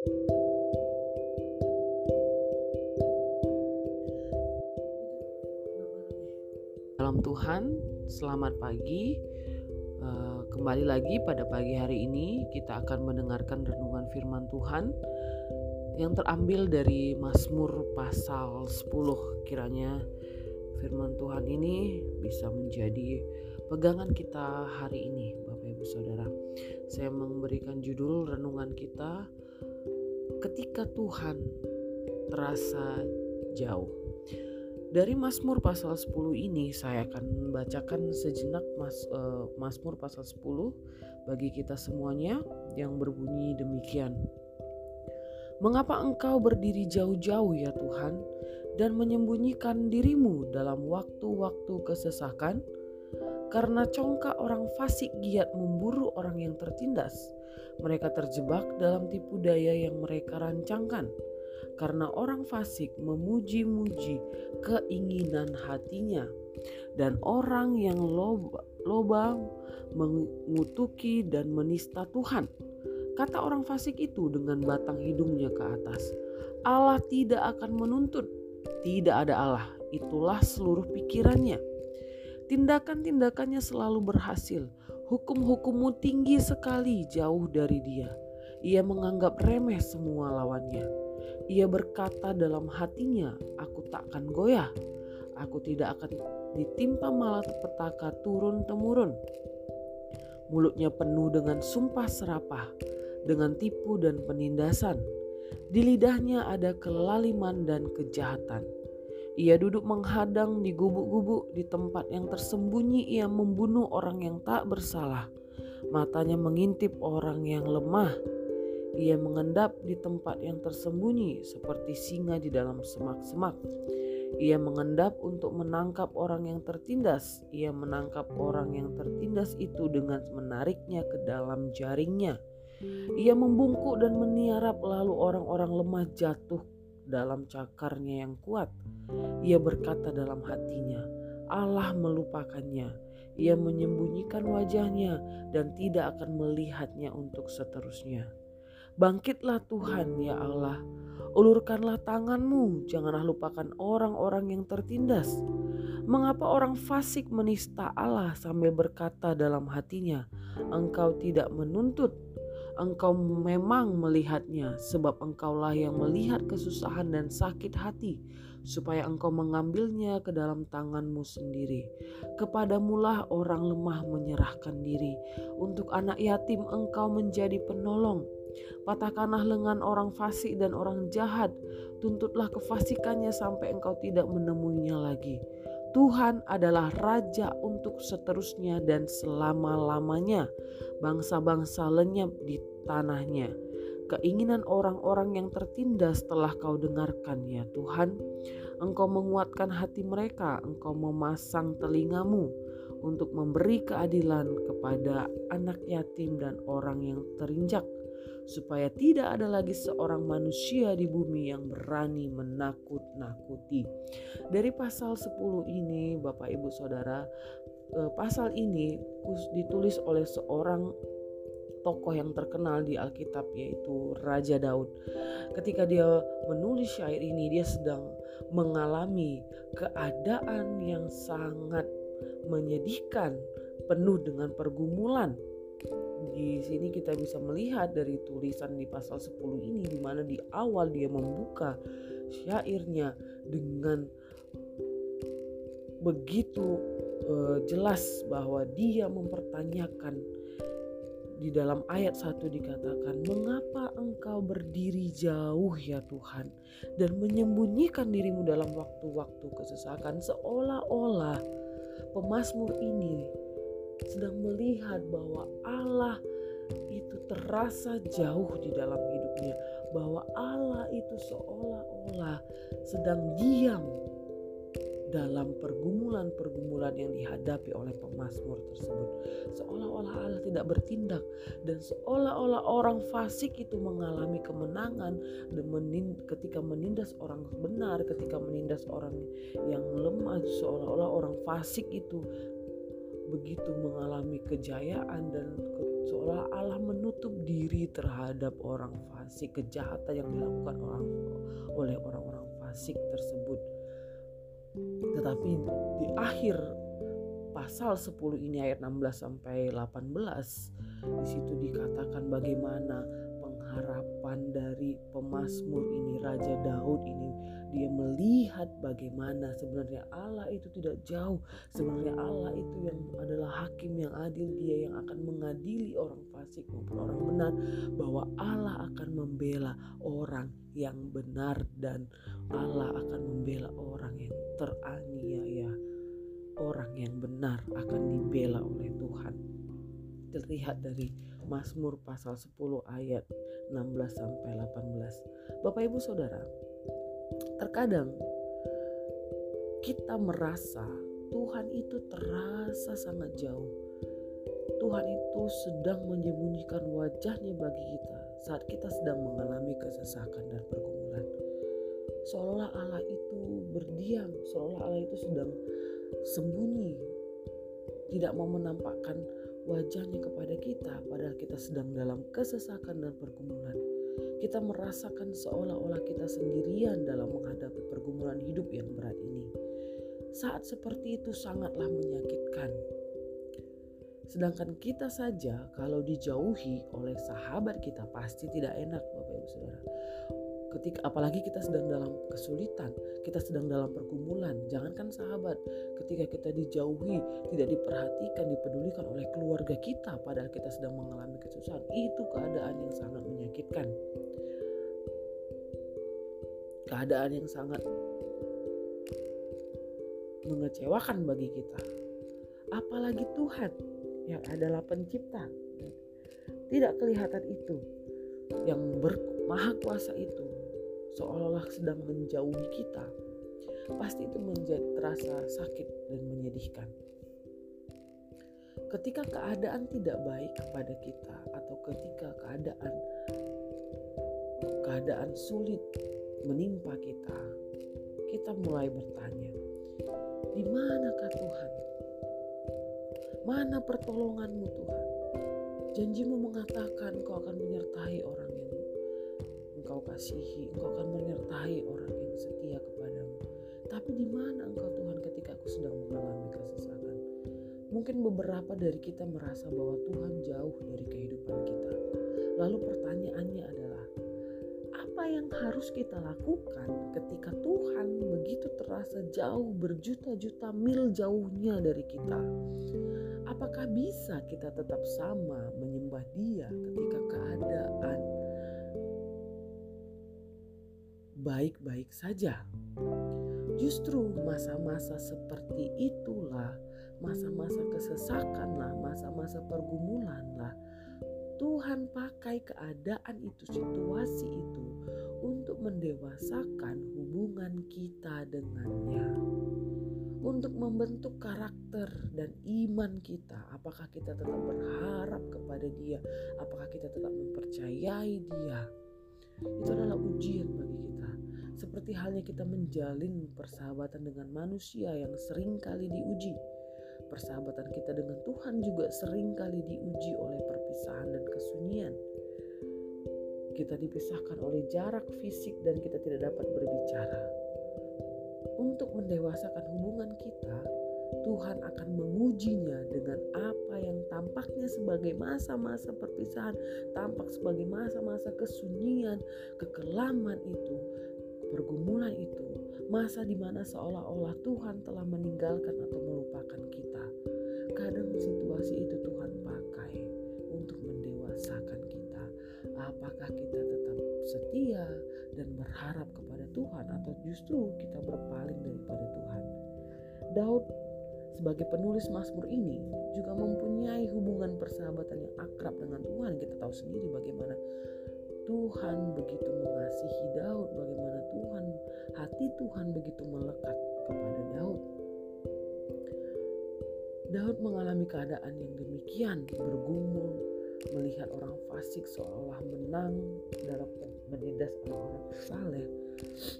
Salam Tuhan, selamat pagi. Eh, kembali lagi pada pagi hari ini kita akan mendengarkan renungan firman Tuhan yang terambil dari Mazmur pasal 10. Kiranya firman Tuhan ini bisa menjadi pegangan kita hari ini, Saudara. Saya memberikan judul renungan kita ketika Tuhan terasa jauh. Dari Mazmur pasal 10 ini saya akan membacakan sejenak Mas, uh, Mazmur pasal 10 bagi kita semuanya yang berbunyi demikian. Mengapa engkau berdiri jauh-jauh ya Tuhan dan menyembunyikan dirimu dalam waktu-waktu kesesakan? Karena congkak orang fasik giat memburu orang yang tertindas. Mereka terjebak dalam tipu daya yang mereka rancangkan karena orang fasik memuji-muji keinginan hatinya dan orang yang loba, mengutuki dan menista Tuhan. Kata orang fasik itu dengan batang hidungnya ke atas, Allah tidak akan menuntut, tidak ada Allah, itulah seluruh pikirannya. Tindakan-tindakannya selalu berhasil, hukum-hukummu tinggi sekali jauh dari dia. Ia menganggap remeh semua lawannya ia berkata dalam hatinya, "Aku takkan goyah, aku tidak akan ditimpa malapetaka turun-temurun." Mulutnya penuh dengan sumpah serapah, dengan tipu dan penindasan. Di lidahnya ada kelaliman dan kejahatan. Ia duduk menghadang di gubuk-gubuk di tempat yang tersembunyi ia membunuh orang yang tak bersalah. Matanya mengintip orang yang lemah ia mengendap di tempat yang tersembunyi seperti singa di dalam semak-semak. Ia mengendap untuk menangkap orang yang tertindas. Ia menangkap orang yang tertindas itu dengan menariknya ke dalam jaringnya. Ia membungkuk dan meniarap lalu orang-orang lemah jatuh dalam cakarnya yang kuat. Ia berkata dalam hatinya, Allah melupakannya. Ia menyembunyikan wajahnya dan tidak akan melihatnya untuk seterusnya. Bangkitlah Tuhan ya Allah. Ulurkanlah tanganmu, janganlah lupakan orang-orang yang tertindas. Mengapa orang fasik menista Allah sambil berkata dalam hatinya, Engkau tidak menuntut, engkau memang melihatnya, sebab engkaulah yang melihat kesusahan dan sakit hati, supaya engkau mengambilnya ke dalam tanganmu sendiri. Kepadamulah orang lemah menyerahkan diri, untuk anak yatim engkau menjadi penolong. Patahkanlah lengan orang fasik dan orang jahat. Tuntutlah kefasikannya sampai engkau tidak menemuinya lagi. Tuhan adalah raja untuk seterusnya dan selama-lamanya. Bangsa-bangsa lenyap di tanahnya. Keinginan orang-orang yang tertindas telah kau dengarkan ya Tuhan. Engkau menguatkan hati mereka, engkau memasang telingamu untuk memberi keadilan kepada anak yatim dan orang yang terinjak supaya tidak ada lagi seorang manusia di bumi yang berani menakut-nakuti. Dari pasal 10 ini Bapak Ibu Saudara, eh, pasal ini ditulis oleh seorang tokoh yang terkenal di Alkitab yaitu Raja Daud. Ketika dia menulis syair ini dia sedang mengalami keadaan yang sangat menyedihkan, penuh dengan pergumulan di sini kita bisa melihat dari tulisan di pasal 10 ini di mana di awal dia membuka syairnya dengan begitu uh, jelas bahwa dia mempertanyakan di dalam ayat 1 dikatakan mengapa engkau berdiri jauh ya Tuhan dan menyembunyikan dirimu dalam waktu-waktu kesesakan? Seolah-olah pemazmur ini sedang melihat bahwa Allah itu terasa jauh di dalam hidupnya, bahwa Allah itu seolah-olah sedang diam dalam pergumulan-pergumulan yang dihadapi oleh pemazmur tersebut. Seolah-olah Allah tidak bertindak dan seolah-olah orang fasik itu mengalami kemenangan dan menin, ketika menindas orang benar, ketika menindas orang yang lemah, seolah-olah orang fasik itu begitu mengalami kejayaan dan seolah Allah menutup diri terhadap orang fasik kejahatan yang dilakukan orang oleh orang-orang fasik tersebut tetapi di akhir pasal 10 ini ayat 16 sampai 18 di situ dikatakan bagaimana pengharapan dari pemazmur ini Raja Daud ini. Dia melihat bagaimana sebenarnya Allah itu tidak jauh. Sebenarnya Allah itu yang adalah hakim yang adil. Dia yang akan mengadili orang fasik maupun orang benar. Bahwa Allah akan membela orang yang benar dan Allah akan membela orang yang teraniaya. Orang yang benar akan dibela oleh Tuhan. Terlihat dari Mazmur pasal 10 ayat 16 sampai 18. Bapak Ibu Saudara, terkadang kita merasa Tuhan itu terasa sangat jauh. Tuhan itu sedang menyembunyikan wajahnya bagi kita saat kita sedang mengalami kesesakan dan pergumulan. Seolah Allah itu berdiam, seolah Allah itu sedang sembunyi, tidak mau menampakkan wajahnya kepada kita padahal kita sedang dalam kesesakan dan pergumulan. Kita merasakan seolah-olah kita sendirian dalam menghadapi pergumulan hidup yang berat ini. Saat seperti itu sangatlah menyakitkan. Sedangkan kita saja kalau dijauhi oleh sahabat kita pasti tidak enak Bapak Ibu Saudara ketika apalagi kita sedang dalam kesulitan, kita sedang dalam pergumulan, jangankan sahabat, ketika kita dijauhi, tidak diperhatikan, dipedulikan oleh keluarga kita padahal kita sedang mengalami kesusahan, itu keadaan yang sangat menyakitkan. Keadaan yang sangat mengecewakan bagi kita. Apalagi Tuhan yang adalah pencipta. Tidak kelihatan itu yang bermaha kuasa itu seolah-olah sedang menjauhi kita, pasti itu menjadi terasa sakit dan menyedihkan. Ketika keadaan tidak baik kepada kita atau ketika keadaan keadaan sulit menimpa kita, kita mulai bertanya, di manakah Tuhan? Mana pertolonganmu Tuhan? Janjimu mengatakan kau akan menyertai orang engkau kasihi, engkau akan menyertai orang yang setia kepadamu. Tapi di mana engkau Tuhan ketika aku sedang mengalami kesesakan? Mungkin beberapa dari kita merasa bahwa Tuhan jauh dari kehidupan kita. Lalu pertanyaannya adalah, apa yang harus kita lakukan ketika Tuhan begitu terasa jauh berjuta-juta mil jauhnya dari kita? Apakah bisa kita tetap sama menyembah Dia ketika keadaan baik-baik saja. Justru masa-masa seperti itulah, masa-masa kesesakanlah, masa-masa pergumulanlah. Tuhan pakai keadaan itu, situasi itu untuk mendewasakan hubungan kita dengannya. Untuk membentuk karakter dan iman kita, apakah kita tetap berharap kepada Dia, apakah kita tetap mempercayai Dia. Itu adalah ujian bagi kita seperti halnya kita menjalin persahabatan dengan manusia yang sering kali diuji. Persahabatan kita dengan Tuhan juga sering kali diuji oleh perpisahan dan kesunyian. Kita dipisahkan oleh jarak fisik dan kita tidak dapat berbicara. Untuk mendewasakan hubungan kita, Tuhan akan mengujinya dengan apa yang tampaknya sebagai masa-masa perpisahan, tampak sebagai masa-masa kesunyian, kekelaman itu pergumulan itu, masa di mana seolah-olah Tuhan telah meninggalkan atau melupakan kita. Kadang situasi itu Tuhan pakai untuk mendewasakan kita. Apakah kita tetap setia dan berharap kepada Tuhan atau justru kita berpaling daripada Tuhan? Daud sebagai penulis Mazmur ini juga mempunyai hubungan persahabatan yang akrab dengan Tuhan. Kita tahu sendiri bagaimana Tuhan begitu mengasihi Daud, bagaimana Tuhan, hati Tuhan begitu melekat kepada Daud. Daud mengalami keadaan yang demikian, bergumul, melihat orang fasik seolah menang dalam menindas orang-orang saleh.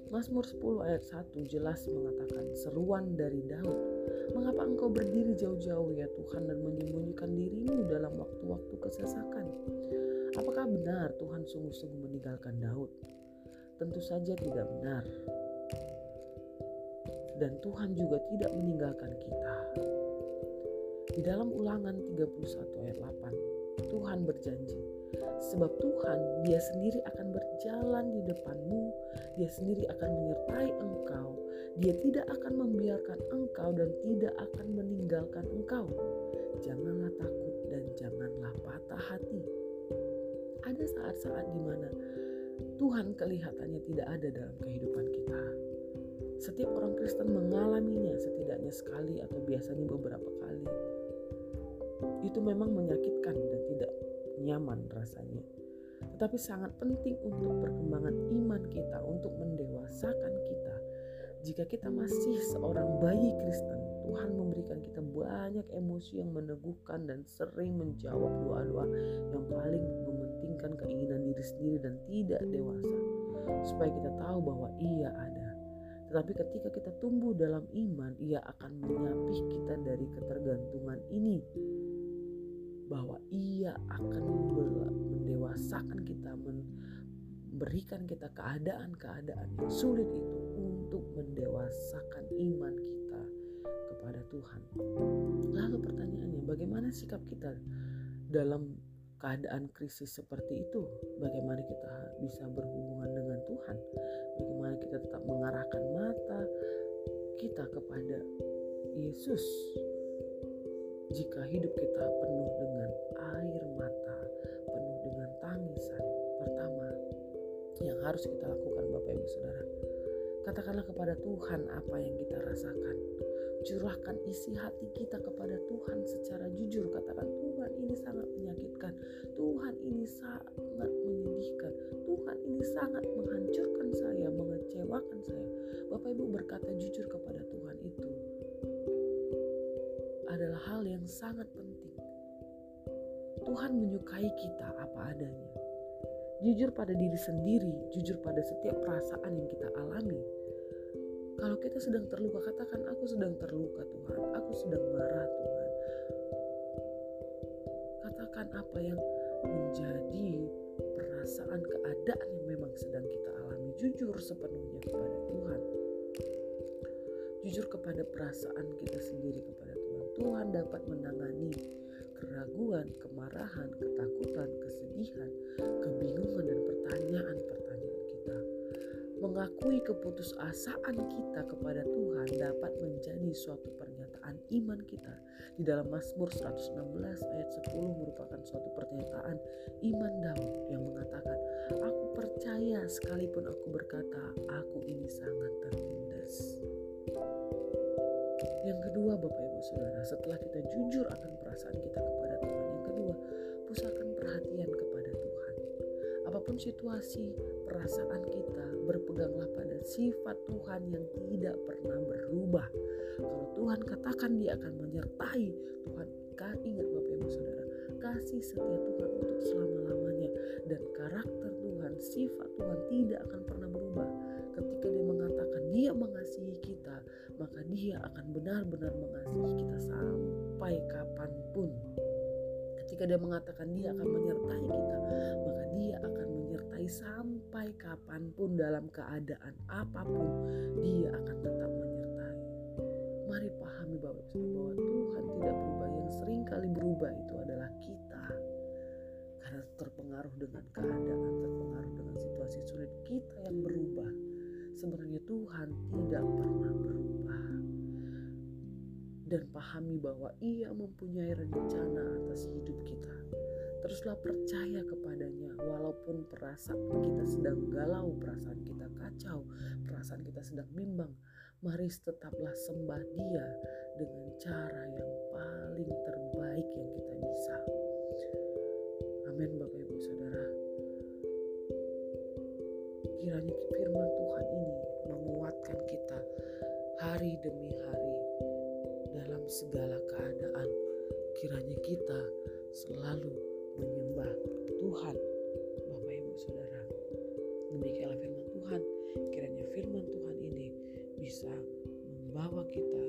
Mazmur 10 ayat 1 jelas mengatakan seruan dari Daud. Engkau berdiri jauh-jauh ya Tuhan dan menyembunyikan dirimu dalam waktu-waktu kesesakan? Apakah benar Tuhan sungguh-sungguh meninggalkan Daud? Tentu saja tidak benar. Dan Tuhan juga tidak meninggalkan kita. Di dalam ulangan 31 ayat 8, Tuhan berjanji, Sebab Tuhan dia sendiri akan berjalan di depanmu, dia sendiri akan menyertai engkau, dia tidak akan membiarkan engkau dan tidak akan meninggalkan engkau. Janganlah takut dan janganlah patah hati. Ada saat-saat di mana Tuhan kelihatannya tidak ada dalam kehidupan kita. Setiap orang Kristen mengalaminya setidaknya sekali atau biasanya beberapa kali. Itu memang menyakitkan dan tidak nyaman rasanya. Tetapi sangat penting untuk perkembangan iman kita, untuk mendewasakan kita. Jika kita masih seorang bayi Kristen, Tuhan memberikan kita banyak emosi yang meneguhkan dan sering menjawab doa-doa yang paling mementingkan keinginan diri sendiri dan tidak dewasa. Supaya kita tahu bahwa ia ada. Tetapi ketika kita tumbuh dalam iman, ia akan menyapih kita dari ketergantungan ini bahwa ia akan mendewasakan kita memberikan kita keadaan-keadaan yang sulit itu untuk mendewasakan iman kita kepada Tuhan. Lalu pertanyaannya, bagaimana sikap kita dalam keadaan krisis seperti itu? Bagaimana kita bisa berhubungan dengan Tuhan? Bagaimana kita tetap mengarahkan mata kita kepada Yesus jika hidup kita penuh dengan air mata, penuh dengan tangisan, pertama yang harus kita lakukan Bapak Ibu Saudara, katakanlah kepada Tuhan apa yang kita rasakan. Curahkan isi hati kita kepada Tuhan secara jujur. Katakan Tuhan ini sangat menyakitkan. Tuhan ini sangat menyedihkan. Tuhan ini sangat menghancurkan saya, mengecewakan saya. Bapak Ibu berkata jujur kepada Tuhan itu adalah hal yang sangat penting. Tuhan menyukai kita apa adanya. Jujur pada diri sendiri, jujur pada setiap perasaan yang kita alami. Kalau kita sedang terluka, katakan aku sedang terluka Tuhan, aku sedang marah Tuhan. Katakan apa yang menjadi perasaan keadaan yang memang sedang kita alami. Jujur sepenuhnya kepada Tuhan. Jujur kepada perasaan kita sendiri kepada Tuhan dapat menangani keraguan, kemarahan, ketakutan, kesedihan, kebingungan, dan pertanyaan-pertanyaan kita. Mengakui keputusasaan kita kepada Tuhan dapat menjadi suatu pernyataan iman kita. Di dalam Mazmur 116 ayat 10 merupakan suatu pernyataan iman Daud yang mengatakan, Aku percaya sekalipun aku berkata, aku ini sangat tertindas. Yang kedua Bapak Ibu Saudara, setelah kita jujur akan perasaan kita kepada Tuhan, yang kedua, pusatkan perhatian kepada Tuhan. Apa pun situasi, perasaan kita, berpeganglah pada sifat Tuhan yang tidak pernah berubah. Kalau Tuhan katakan dia akan menyertai, Tuhan ingat Bapak Ibu Saudara, kasih setia Tuhan untuk selama-lamanya dan karakter Tuhan, sifat Tuhan tidak akan pernah berubah. Ketika dia mengatakan dia mengasihi kita, maka dia akan benar-benar mengasihi kita sampai kapan pun. Ketika dia mengatakan dia akan menyertai kita, maka dia akan menyertai sampai kapan pun dalam keadaan apa pun, dia akan tetap menyertai. Mari pahami bahwa Tuhan tidak berubah, yang sering kali berubah itu adalah kita. Karena terpengaruh dengan keadaan, terpengaruh dengan situasi sulit, kita yang berubah sebenarnya Tuhan tidak pernah berubah. Dan pahami bahwa ia mempunyai rencana atas hidup kita. Teruslah percaya kepadanya walaupun perasaan kita sedang galau, perasaan kita kacau, perasaan kita sedang bimbang. Mari tetaplah sembah dia dengan cara yang paling terbaik yang kita bisa. Amin Bapak Ibu Saudara. Kiranya firman Tuhan ini menguatkan kita hari demi hari segala keadaan. Kiranya kita selalu menyembah Tuhan, Bapak Ibu Saudara. Demikianlah firman Tuhan, kiranya firman Tuhan ini bisa membawa kita